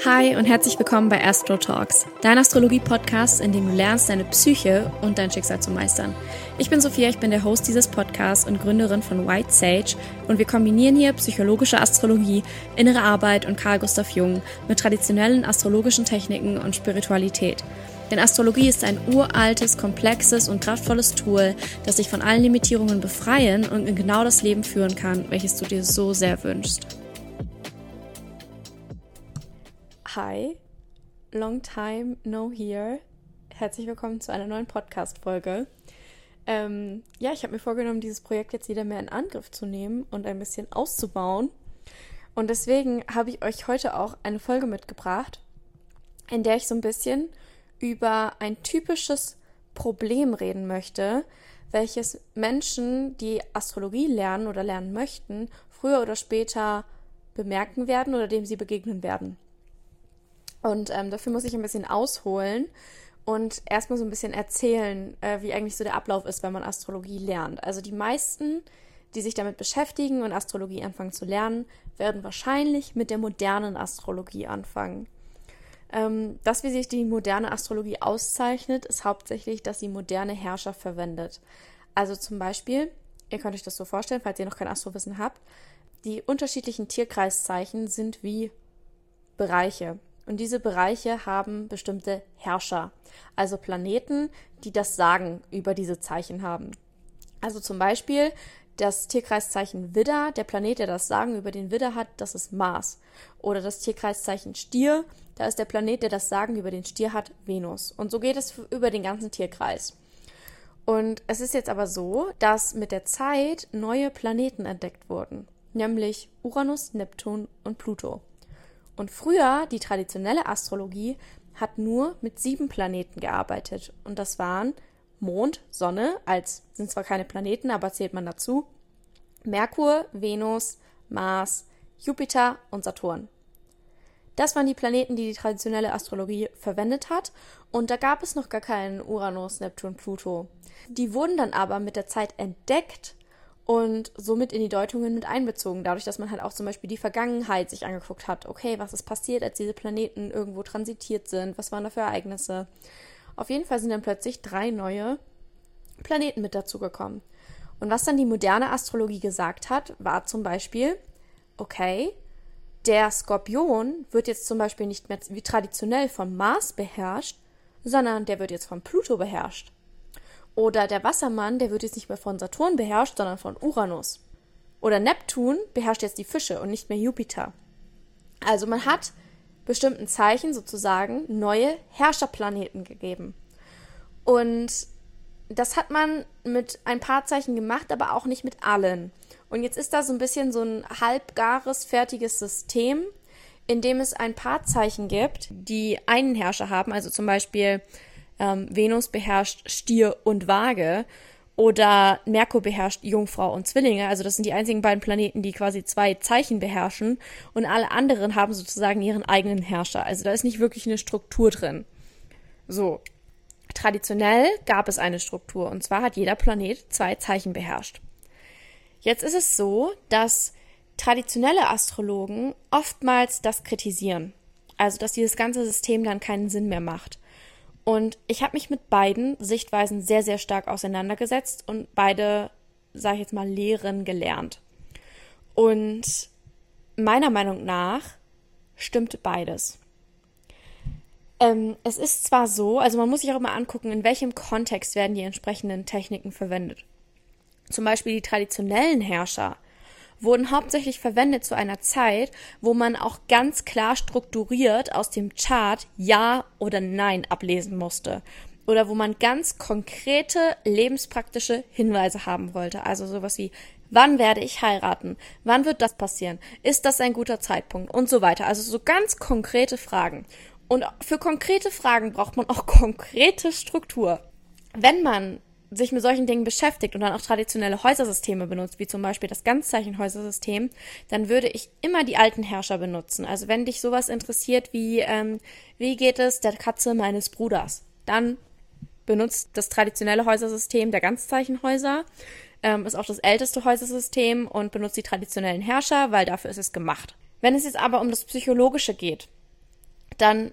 Hi und herzlich willkommen bei Astro Talks, dein Astrologie-Podcast, in dem du lernst, deine Psyche und dein Schicksal zu meistern. Ich bin Sophia, ich bin der Host dieses Podcasts und Gründerin von White Sage und wir kombinieren hier psychologische Astrologie, innere Arbeit und Carl Gustav Jung mit traditionellen astrologischen Techniken und Spiritualität. Denn Astrologie ist ein uraltes, komplexes und kraftvolles Tool, das dich von allen Limitierungen befreien und in genau das Leben führen kann, welches du dir so sehr wünschst. Hi, long time no here. Herzlich willkommen zu einer neuen Podcast-Folge. Ähm, ja, ich habe mir vorgenommen, dieses Projekt jetzt wieder mehr in Angriff zu nehmen und ein bisschen auszubauen. Und deswegen habe ich euch heute auch eine Folge mitgebracht, in der ich so ein bisschen über ein typisches Problem reden möchte, welches Menschen, die Astrologie lernen oder lernen möchten, früher oder später bemerken werden oder dem sie begegnen werden. Und ähm, dafür muss ich ein bisschen ausholen und erstmal so ein bisschen erzählen, äh, wie eigentlich so der Ablauf ist, wenn man Astrologie lernt. Also die meisten, die sich damit beschäftigen und Astrologie anfangen zu lernen, werden wahrscheinlich mit der modernen Astrologie anfangen. Ähm, das, wie sich die moderne Astrologie auszeichnet, ist hauptsächlich, dass sie moderne Herrscher verwendet. Also zum Beispiel, ihr könnt euch das so vorstellen, falls ihr noch kein Astrowissen habt, die unterschiedlichen Tierkreiszeichen sind wie Bereiche. Und diese Bereiche haben bestimmte Herrscher, also Planeten, die das Sagen über diese Zeichen haben. Also zum Beispiel das Tierkreiszeichen Widder, der Planet, der das Sagen über den Widder hat, das ist Mars. Oder das Tierkreiszeichen Stier, da ist der Planet, der das Sagen über den Stier hat, Venus. Und so geht es über den ganzen Tierkreis. Und es ist jetzt aber so, dass mit der Zeit neue Planeten entdeckt wurden, nämlich Uranus, Neptun und Pluto. Und früher, die traditionelle Astrologie, hat nur mit sieben Planeten gearbeitet. Und das waren Mond, Sonne, als sind zwar keine Planeten, aber zählt man dazu, Merkur, Venus, Mars, Jupiter und Saturn. Das waren die Planeten, die die traditionelle Astrologie verwendet hat. Und da gab es noch gar keinen Uranus, Neptun, Pluto. Die wurden dann aber mit der Zeit entdeckt und somit in die Deutungen mit einbezogen, dadurch, dass man halt auch zum Beispiel die Vergangenheit sich angeguckt hat. Okay, was ist passiert, als diese Planeten irgendwo transitiert sind? Was waren da für Ereignisse? Auf jeden Fall sind dann plötzlich drei neue Planeten mit dazugekommen. Und was dann die moderne Astrologie gesagt hat, war zum Beispiel, okay, der Skorpion wird jetzt zum Beispiel nicht mehr wie traditionell vom Mars beherrscht, sondern der wird jetzt von Pluto beherrscht. Oder der Wassermann, der wird jetzt nicht mehr von Saturn beherrscht, sondern von Uranus. Oder Neptun beherrscht jetzt die Fische und nicht mehr Jupiter. Also man hat bestimmten Zeichen sozusagen neue Herrscherplaneten gegeben. Und das hat man mit ein paar Zeichen gemacht, aber auch nicht mit allen. Und jetzt ist da so ein bisschen so ein halbgares, fertiges System, in dem es ein paar Zeichen gibt, die einen Herrscher haben, also zum Beispiel ähm, Venus beherrscht Stier und Waage oder Merkur beherrscht Jungfrau und Zwillinge. Also das sind die einzigen beiden Planeten, die quasi zwei Zeichen beherrschen und alle anderen haben sozusagen ihren eigenen Herrscher. Also da ist nicht wirklich eine Struktur drin. So. Traditionell gab es eine Struktur und zwar hat jeder Planet zwei Zeichen beherrscht. Jetzt ist es so, dass traditionelle Astrologen oftmals das kritisieren. Also, dass dieses ganze System dann keinen Sinn mehr macht. Und ich habe mich mit beiden Sichtweisen sehr, sehr stark auseinandergesetzt und beide, sage ich jetzt mal, Lehren gelernt. Und meiner Meinung nach stimmt beides. Ähm, es ist zwar so, also man muss sich auch immer angucken, in welchem Kontext werden die entsprechenden Techniken verwendet. Zum Beispiel die traditionellen Herrscher wurden hauptsächlich verwendet zu einer Zeit, wo man auch ganz klar strukturiert aus dem Chart Ja oder Nein ablesen musste. Oder wo man ganz konkrete lebenspraktische Hinweise haben wollte. Also sowas wie, wann werde ich heiraten? Wann wird das passieren? Ist das ein guter Zeitpunkt? Und so weiter. Also so ganz konkrete Fragen. Und für konkrete Fragen braucht man auch konkrete Struktur. Wenn man sich mit solchen Dingen beschäftigt und dann auch traditionelle Häusersysteme benutzt, wie zum Beispiel das Ganzzeichenhäusersystem, dann würde ich immer die alten Herrscher benutzen. Also wenn dich sowas interessiert wie, ähm, wie geht es der Katze meines Bruders, dann benutzt das traditionelle Häusersystem der Ganzzeichenhäuser, ähm, ist auch das älteste Häusersystem und benutzt die traditionellen Herrscher, weil dafür ist es gemacht. Wenn es jetzt aber um das Psychologische geht, dann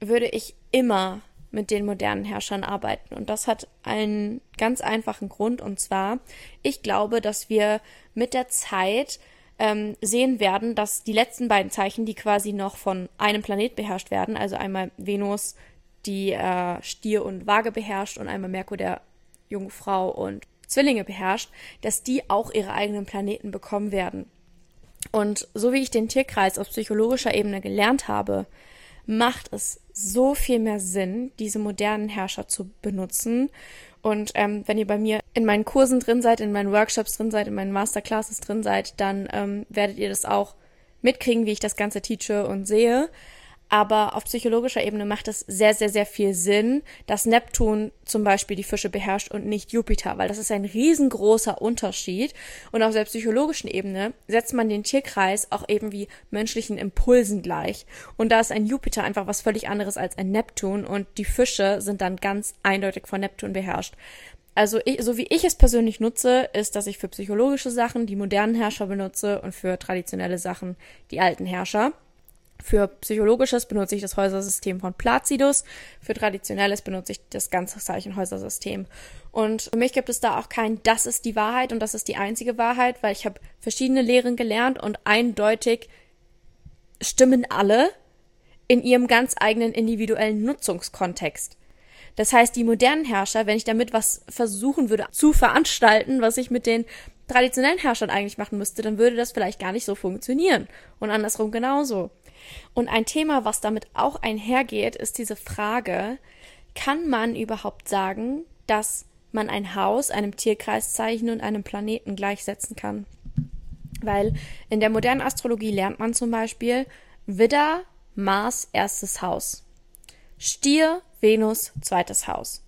würde ich immer mit den modernen Herrschern arbeiten. Und das hat einen ganz einfachen Grund. Und zwar, ich glaube, dass wir mit der Zeit ähm, sehen werden, dass die letzten beiden Zeichen, die quasi noch von einem Planet beherrscht werden, also einmal Venus, die äh, Stier und Waage beherrscht und einmal Merkur, der Jungfrau und Zwillinge beherrscht, dass die auch ihre eigenen Planeten bekommen werden. Und so wie ich den Tierkreis auf psychologischer Ebene gelernt habe, macht es so viel mehr Sinn, diese modernen Herrscher zu benutzen. Und ähm, wenn ihr bei mir in meinen Kursen drin seid, in meinen Workshops drin seid, in meinen Masterclasses drin seid, dann ähm, werdet ihr das auch mitkriegen, wie ich das Ganze teache und sehe aber auf psychologischer Ebene macht es sehr, sehr, sehr viel Sinn, dass Neptun zum Beispiel die Fische beherrscht und nicht Jupiter, weil das ist ein riesengroßer Unterschied. Und auf der psychologischen Ebene setzt man den Tierkreis auch eben wie menschlichen Impulsen gleich. Und da ist ein Jupiter einfach was völlig anderes als ein Neptun und die Fische sind dann ganz eindeutig von Neptun beherrscht. Also ich, so wie ich es persönlich nutze, ist, dass ich für psychologische Sachen die modernen Herrscher benutze und für traditionelle Sachen die alten Herrscher. Für psychologisches benutze ich das Häusersystem von Placidus. Für traditionelles benutze ich das ganze Zeichenhäusersystem. Und für mich gibt es da auch kein, das ist die Wahrheit und das ist die einzige Wahrheit, weil ich habe verschiedene Lehren gelernt und eindeutig stimmen alle in ihrem ganz eigenen individuellen Nutzungskontext. Das heißt, die modernen Herrscher, wenn ich damit was versuchen würde zu veranstalten, was ich mit den traditionellen Herrschern eigentlich machen müsste, dann würde das vielleicht gar nicht so funktionieren. Und andersrum genauso. Und ein Thema, was damit auch einhergeht, ist diese Frage, kann man überhaupt sagen, dass man ein Haus einem Tierkreiszeichen und einem Planeten gleichsetzen kann? Weil in der modernen Astrologie lernt man zum Beispiel Widder, Mars, erstes Haus. Stier, Venus, zweites Haus.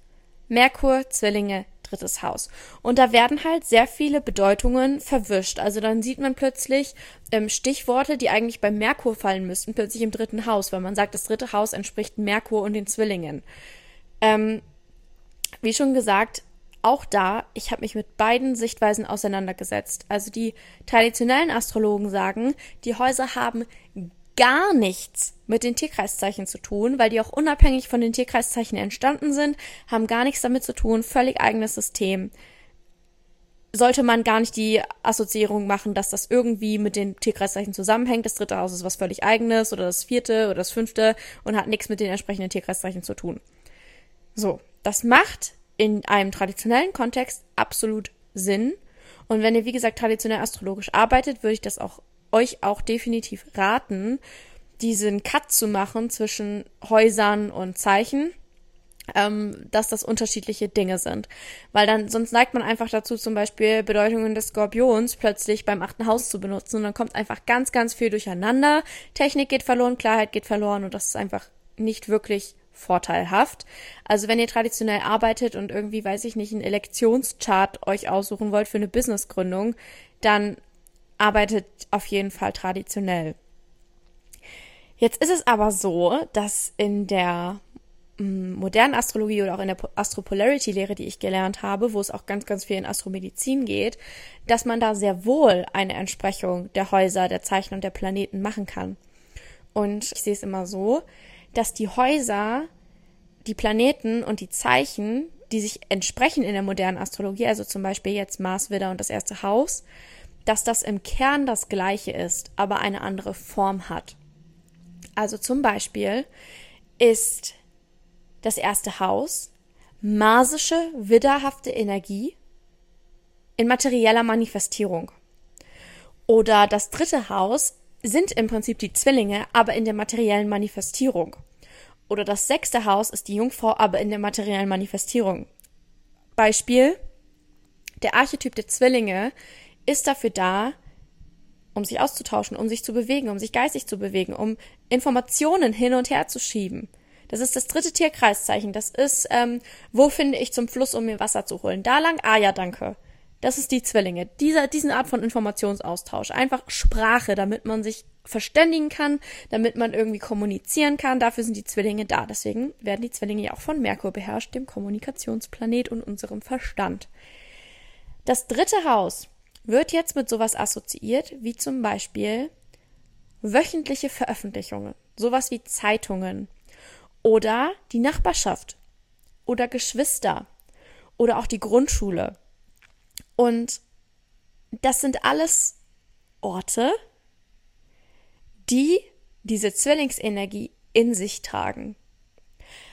Merkur, Zwillinge, drittes Haus. Und da werden halt sehr viele Bedeutungen verwischt. Also dann sieht man plötzlich ähm, Stichworte, die eigentlich bei Merkur fallen müssten, plötzlich im dritten Haus, weil man sagt, das dritte Haus entspricht Merkur und den Zwillingen. Ähm, wie schon gesagt, auch da, ich habe mich mit beiden Sichtweisen auseinandergesetzt. Also die traditionellen Astrologen sagen, die Häuser haben gar nichts mit den Tierkreiszeichen zu tun, weil die auch unabhängig von den Tierkreiszeichen entstanden sind, haben gar nichts damit zu tun, völlig eigenes System. Sollte man gar nicht die Assoziierung machen, dass das irgendwie mit den Tierkreiszeichen zusammenhängt. Das dritte Haus ist was völlig eigenes oder das vierte oder das fünfte und hat nichts mit den entsprechenden Tierkreiszeichen zu tun. So, das macht in einem traditionellen Kontext absolut Sinn. Und wenn ihr, wie gesagt, traditionell astrologisch arbeitet, würde ich das auch euch auch definitiv raten, diesen Cut zu machen zwischen Häusern und Zeichen, ähm, dass das unterschiedliche Dinge sind. Weil dann, sonst neigt man einfach dazu, zum Beispiel Bedeutungen des Skorpions plötzlich beim achten Haus zu benutzen und dann kommt einfach ganz, ganz viel durcheinander. Technik geht verloren, Klarheit geht verloren und das ist einfach nicht wirklich vorteilhaft. Also wenn ihr traditionell arbeitet und irgendwie, weiß ich nicht, einen Elektionschart euch aussuchen wollt für eine Businessgründung, dann arbeitet auf jeden Fall traditionell. Jetzt ist es aber so, dass in der mm, modernen Astrologie oder auch in der Astropolarity-Lehre, die ich gelernt habe, wo es auch ganz, ganz viel in Astromedizin geht, dass man da sehr wohl eine Entsprechung der Häuser, der Zeichen und der Planeten machen kann. Und ich sehe es immer so, dass die Häuser, die Planeten und die Zeichen, die sich entsprechen in der modernen Astrologie, also zum Beispiel jetzt Mars, Widder und das erste Haus, dass das im Kern das gleiche ist, aber eine andere Form hat. Also zum Beispiel ist das erste Haus marsische, widderhafte Energie in materieller Manifestierung. Oder das dritte Haus sind im Prinzip die Zwillinge, aber in der materiellen Manifestierung. Oder das sechste Haus ist die Jungfrau, aber in der materiellen Manifestierung. Beispiel. Der Archetyp der Zwillinge ist dafür da, um sich auszutauschen, um sich zu bewegen, um sich geistig zu bewegen, um Informationen hin und her zu schieben. Das ist das dritte Tierkreiszeichen. Das ist, ähm, wo finde ich zum Fluss, um mir Wasser zu holen? Da lang? Ah ja, danke. Das ist die Zwillinge. Dieser, diesen Art von Informationsaustausch. Einfach Sprache, damit man sich verständigen kann, damit man irgendwie kommunizieren kann. Dafür sind die Zwillinge da. Deswegen werden die Zwillinge ja auch von Merkur beherrscht, dem Kommunikationsplanet und unserem Verstand. Das dritte Haus wird jetzt mit sowas assoziiert, wie zum Beispiel wöchentliche Veröffentlichungen, sowas wie Zeitungen oder die Nachbarschaft oder Geschwister oder auch die Grundschule. Und das sind alles Orte, die diese Zwillingsenergie in sich tragen.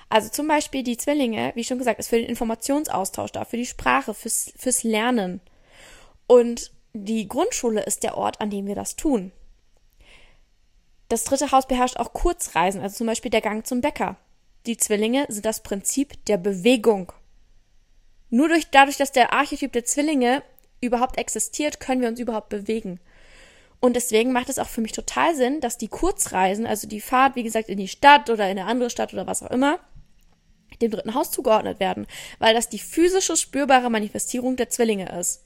Also zum Beispiel die Zwillinge, wie schon gesagt, ist für den Informationsaustausch da, für die Sprache, fürs, fürs Lernen. Und die Grundschule ist der Ort, an dem wir das tun. Das dritte Haus beherrscht auch Kurzreisen, also zum Beispiel der Gang zum Bäcker. Die Zwillinge sind das Prinzip der Bewegung. Nur durch, dadurch, dass der Archetyp der Zwillinge überhaupt existiert, können wir uns überhaupt bewegen. Und deswegen macht es auch für mich total Sinn, dass die Kurzreisen, also die Fahrt, wie gesagt, in die Stadt oder in eine andere Stadt oder was auch immer, dem dritten Haus zugeordnet werden, weil das die physische, spürbare Manifestierung der Zwillinge ist.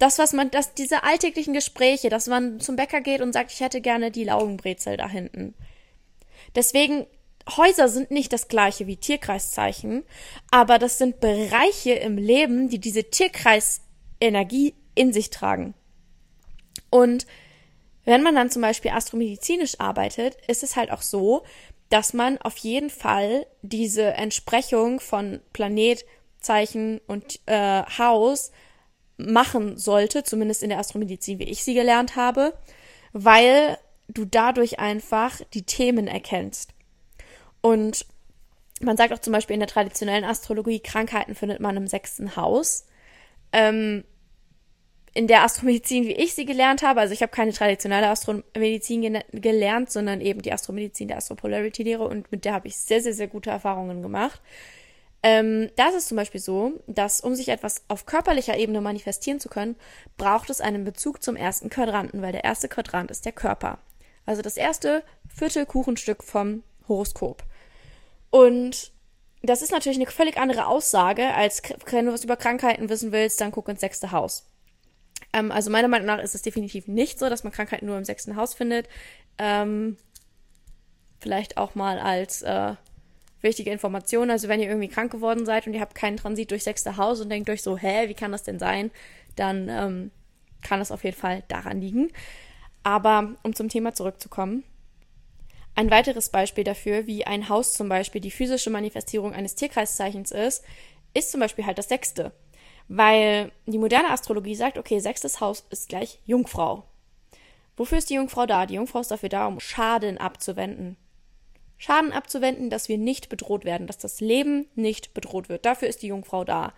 Das, was man, das, diese alltäglichen Gespräche, dass man zum Bäcker geht und sagt, ich hätte gerne die Laugenbrezel da hinten. Deswegen, Häuser sind nicht das gleiche wie Tierkreiszeichen, aber das sind Bereiche im Leben, die diese Tierkreisenergie in sich tragen. Und wenn man dann zum Beispiel astromedizinisch arbeitet, ist es halt auch so, dass man auf jeden Fall diese Entsprechung von Planet, Zeichen und äh, Haus machen sollte, zumindest in der Astromedizin, wie ich sie gelernt habe, weil du dadurch einfach die Themen erkennst. Und man sagt auch zum Beispiel in der traditionellen Astrologie, Krankheiten findet man im sechsten Haus. Ähm, in der Astromedizin, wie ich sie gelernt habe, also ich habe keine traditionelle Astromedizin gelernt, sondern eben die Astromedizin der Astropolarity-Lehre und mit der habe ich sehr, sehr, sehr gute Erfahrungen gemacht. Ähm, da ist es zum Beispiel so, dass um sich etwas auf körperlicher Ebene manifestieren zu können, braucht es einen Bezug zum ersten Quadranten, weil der erste Quadrant ist der Körper. Also das erste Viertelkuchenstück vom Horoskop. Und das ist natürlich eine völlig andere Aussage, als wenn du was über Krankheiten wissen willst, dann guck ins sechste Haus. Ähm, also meiner Meinung nach ist es definitiv nicht so, dass man Krankheiten nur im sechsten Haus findet. Ähm, vielleicht auch mal als äh, wichtige Information. Also wenn ihr irgendwie krank geworden seid und ihr habt keinen Transit durch sechste Haus und denkt euch so, hä, wie kann das denn sein? Dann ähm, kann das auf jeden Fall daran liegen. Aber um zum Thema zurückzukommen. Ein weiteres Beispiel dafür, wie ein Haus zum Beispiel die physische Manifestierung eines Tierkreiszeichens ist, ist zum Beispiel halt das sechste. Weil die moderne Astrologie sagt, okay, sechstes Haus ist gleich Jungfrau. Wofür ist die Jungfrau da? Die Jungfrau ist dafür da, um Schaden abzuwenden. Schaden abzuwenden, dass wir nicht bedroht werden, dass das Leben nicht bedroht wird. Dafür ist die Jungfrau da.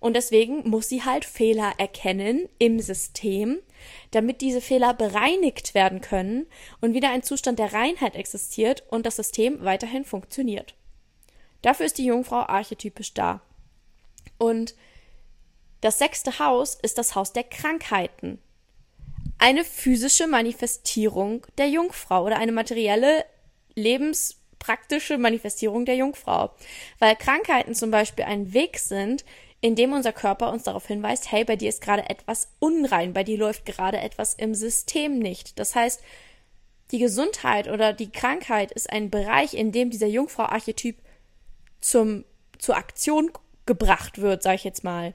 Und deswegen muss sie halt Fehler erkennen im System, damit diese Fehler bereinigt werden können und wieder ein Zustand der Reinheit existiert und das System weiterhin funktioniert. Dafür ist die Jungfrau archetypisch da. Und das sechste Haus ist das Haus der Krankheiten. Eine physische Manifestierung der Jungfrau oder eine materielle, lebenspraktische Manifestierung der Jungfrau. Weil Krankheiten zum Beispiel ein Weg sind, in dem unser Körper uns darauf hinweist, hey, bei dir ist gerade etwas unrein, bei dir läuft gerade etwas im System nicht. Das heißt, die Gesundheit oder die Krankheit ist ein Bereich, in dem dieser Jungfrau-Archetyp zum, zur Aktion gebracht wird, sag ich jetzt mal.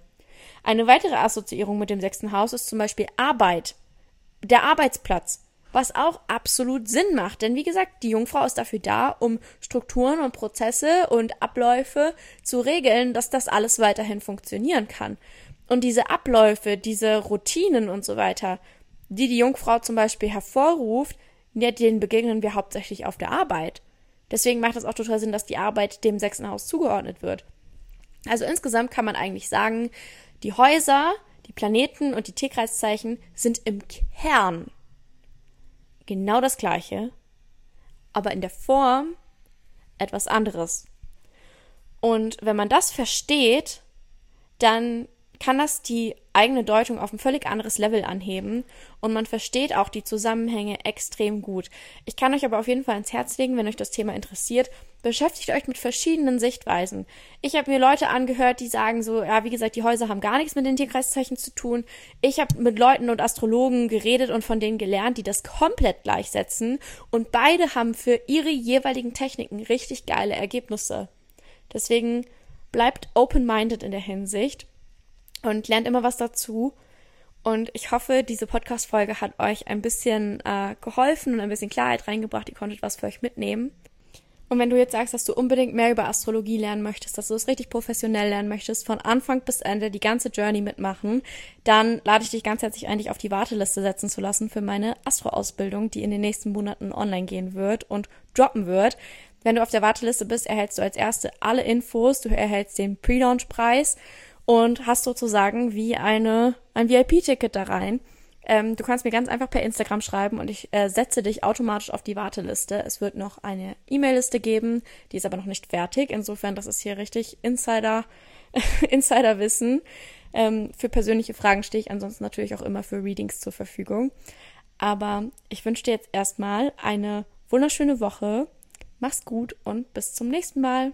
Eine weitere Assoziierung mit dem sechsten Haus ist zum Beispiel Arbeit. Der Arbeitsplatz. Was auch absolut Sinn macht. Denn wie gesagt, die Jungfrau ist dafür da, um Strukturen und Prozesse und Abläufe zu regeln, dass das alles weiterhin funktionieren kann. Und diese Abläufe, diese Routinen und so weiter, die die Jungfrau zum Beispiel hervorruft, denen begegnen wir hauptsächlich auf der Arbeit. Deswegen macht es auch total Sinn, dass die Arbeit dem sechsten Haus zugeordnet wird. Also insgesamt kann man eigentlich sagen, die Häuser, die Planeten und die Tierkreiszeichen sind im Kern genau das gleiche, aber in der Form etwas anderes. Und wenn man das versteht, dann kann das die eigene Deutung auf ein völlig anderes Level anheben und man versteht auch die Zusammenhänge extrem gut. Ich kann euch aber auf jeden Fall ins Herz legen, wenn euch das Thema interessiert, beschäftigt euch mit verschiedenen Sichtweisen. Ich habe mir Leute angehört, die sagen so, ja, wie gesagt, die Häuser haben gar nichts mit den Tierkreiszeichen zu tun. Ich habe mit Leuten und Astrologen geredet und von denen gelernt, die das komplett gleichsetzen und beide haben für ihre jeweiligen Techniken richtig geile Ergebnisse. Deswegen bleibt open-minded in der Hinsicht und lernt immer was dazu. Und ich hoffe, diese Podcast-Folge hat euch ein bisschen äh, geholfen und ein bisschen Klarheit reingebracht. Ihr konntet was für euch mitnehmen. Und wenn du jetzt sagst, dass du unbedingt mehr über Astrologie lernen möchtest, dass du es richtig professionell lernen möchtest, von Anfang bis Ende die ganze Journey mitmachen, dann lade ich dich ganz herzlich ein, dich auf die Warteliste setzen zu lassen für meine Astro-Ausbildung, die in den nächsten Monaten online gehen wird und droppen wird. Wenn du auf der Warteliste bist, erhältst du als erste alle Infos, du erhältst den Pre-Launch-Preis und hast sozusagen wie eine, ein VIP-Ticket da rein. Ähm, du kannst mir ganz einfach per Instagram schreiben und ich äh, setze dich automatisch auf die Warteliste. Es wird noch eine E-Mail-Liste geben, die ist aber noch nicht fertig. Insofern, das ist hier richtig Insider, Insider-Wissen. Ähm, für persönliche Fragen stehe ich ansonsten natürlich auch immer für Readings zur Verfügung. Aber ich wünsche dir jetzt erstmal eine wunderschöne Woche. Mach's gut und bis zum nächsten Mal.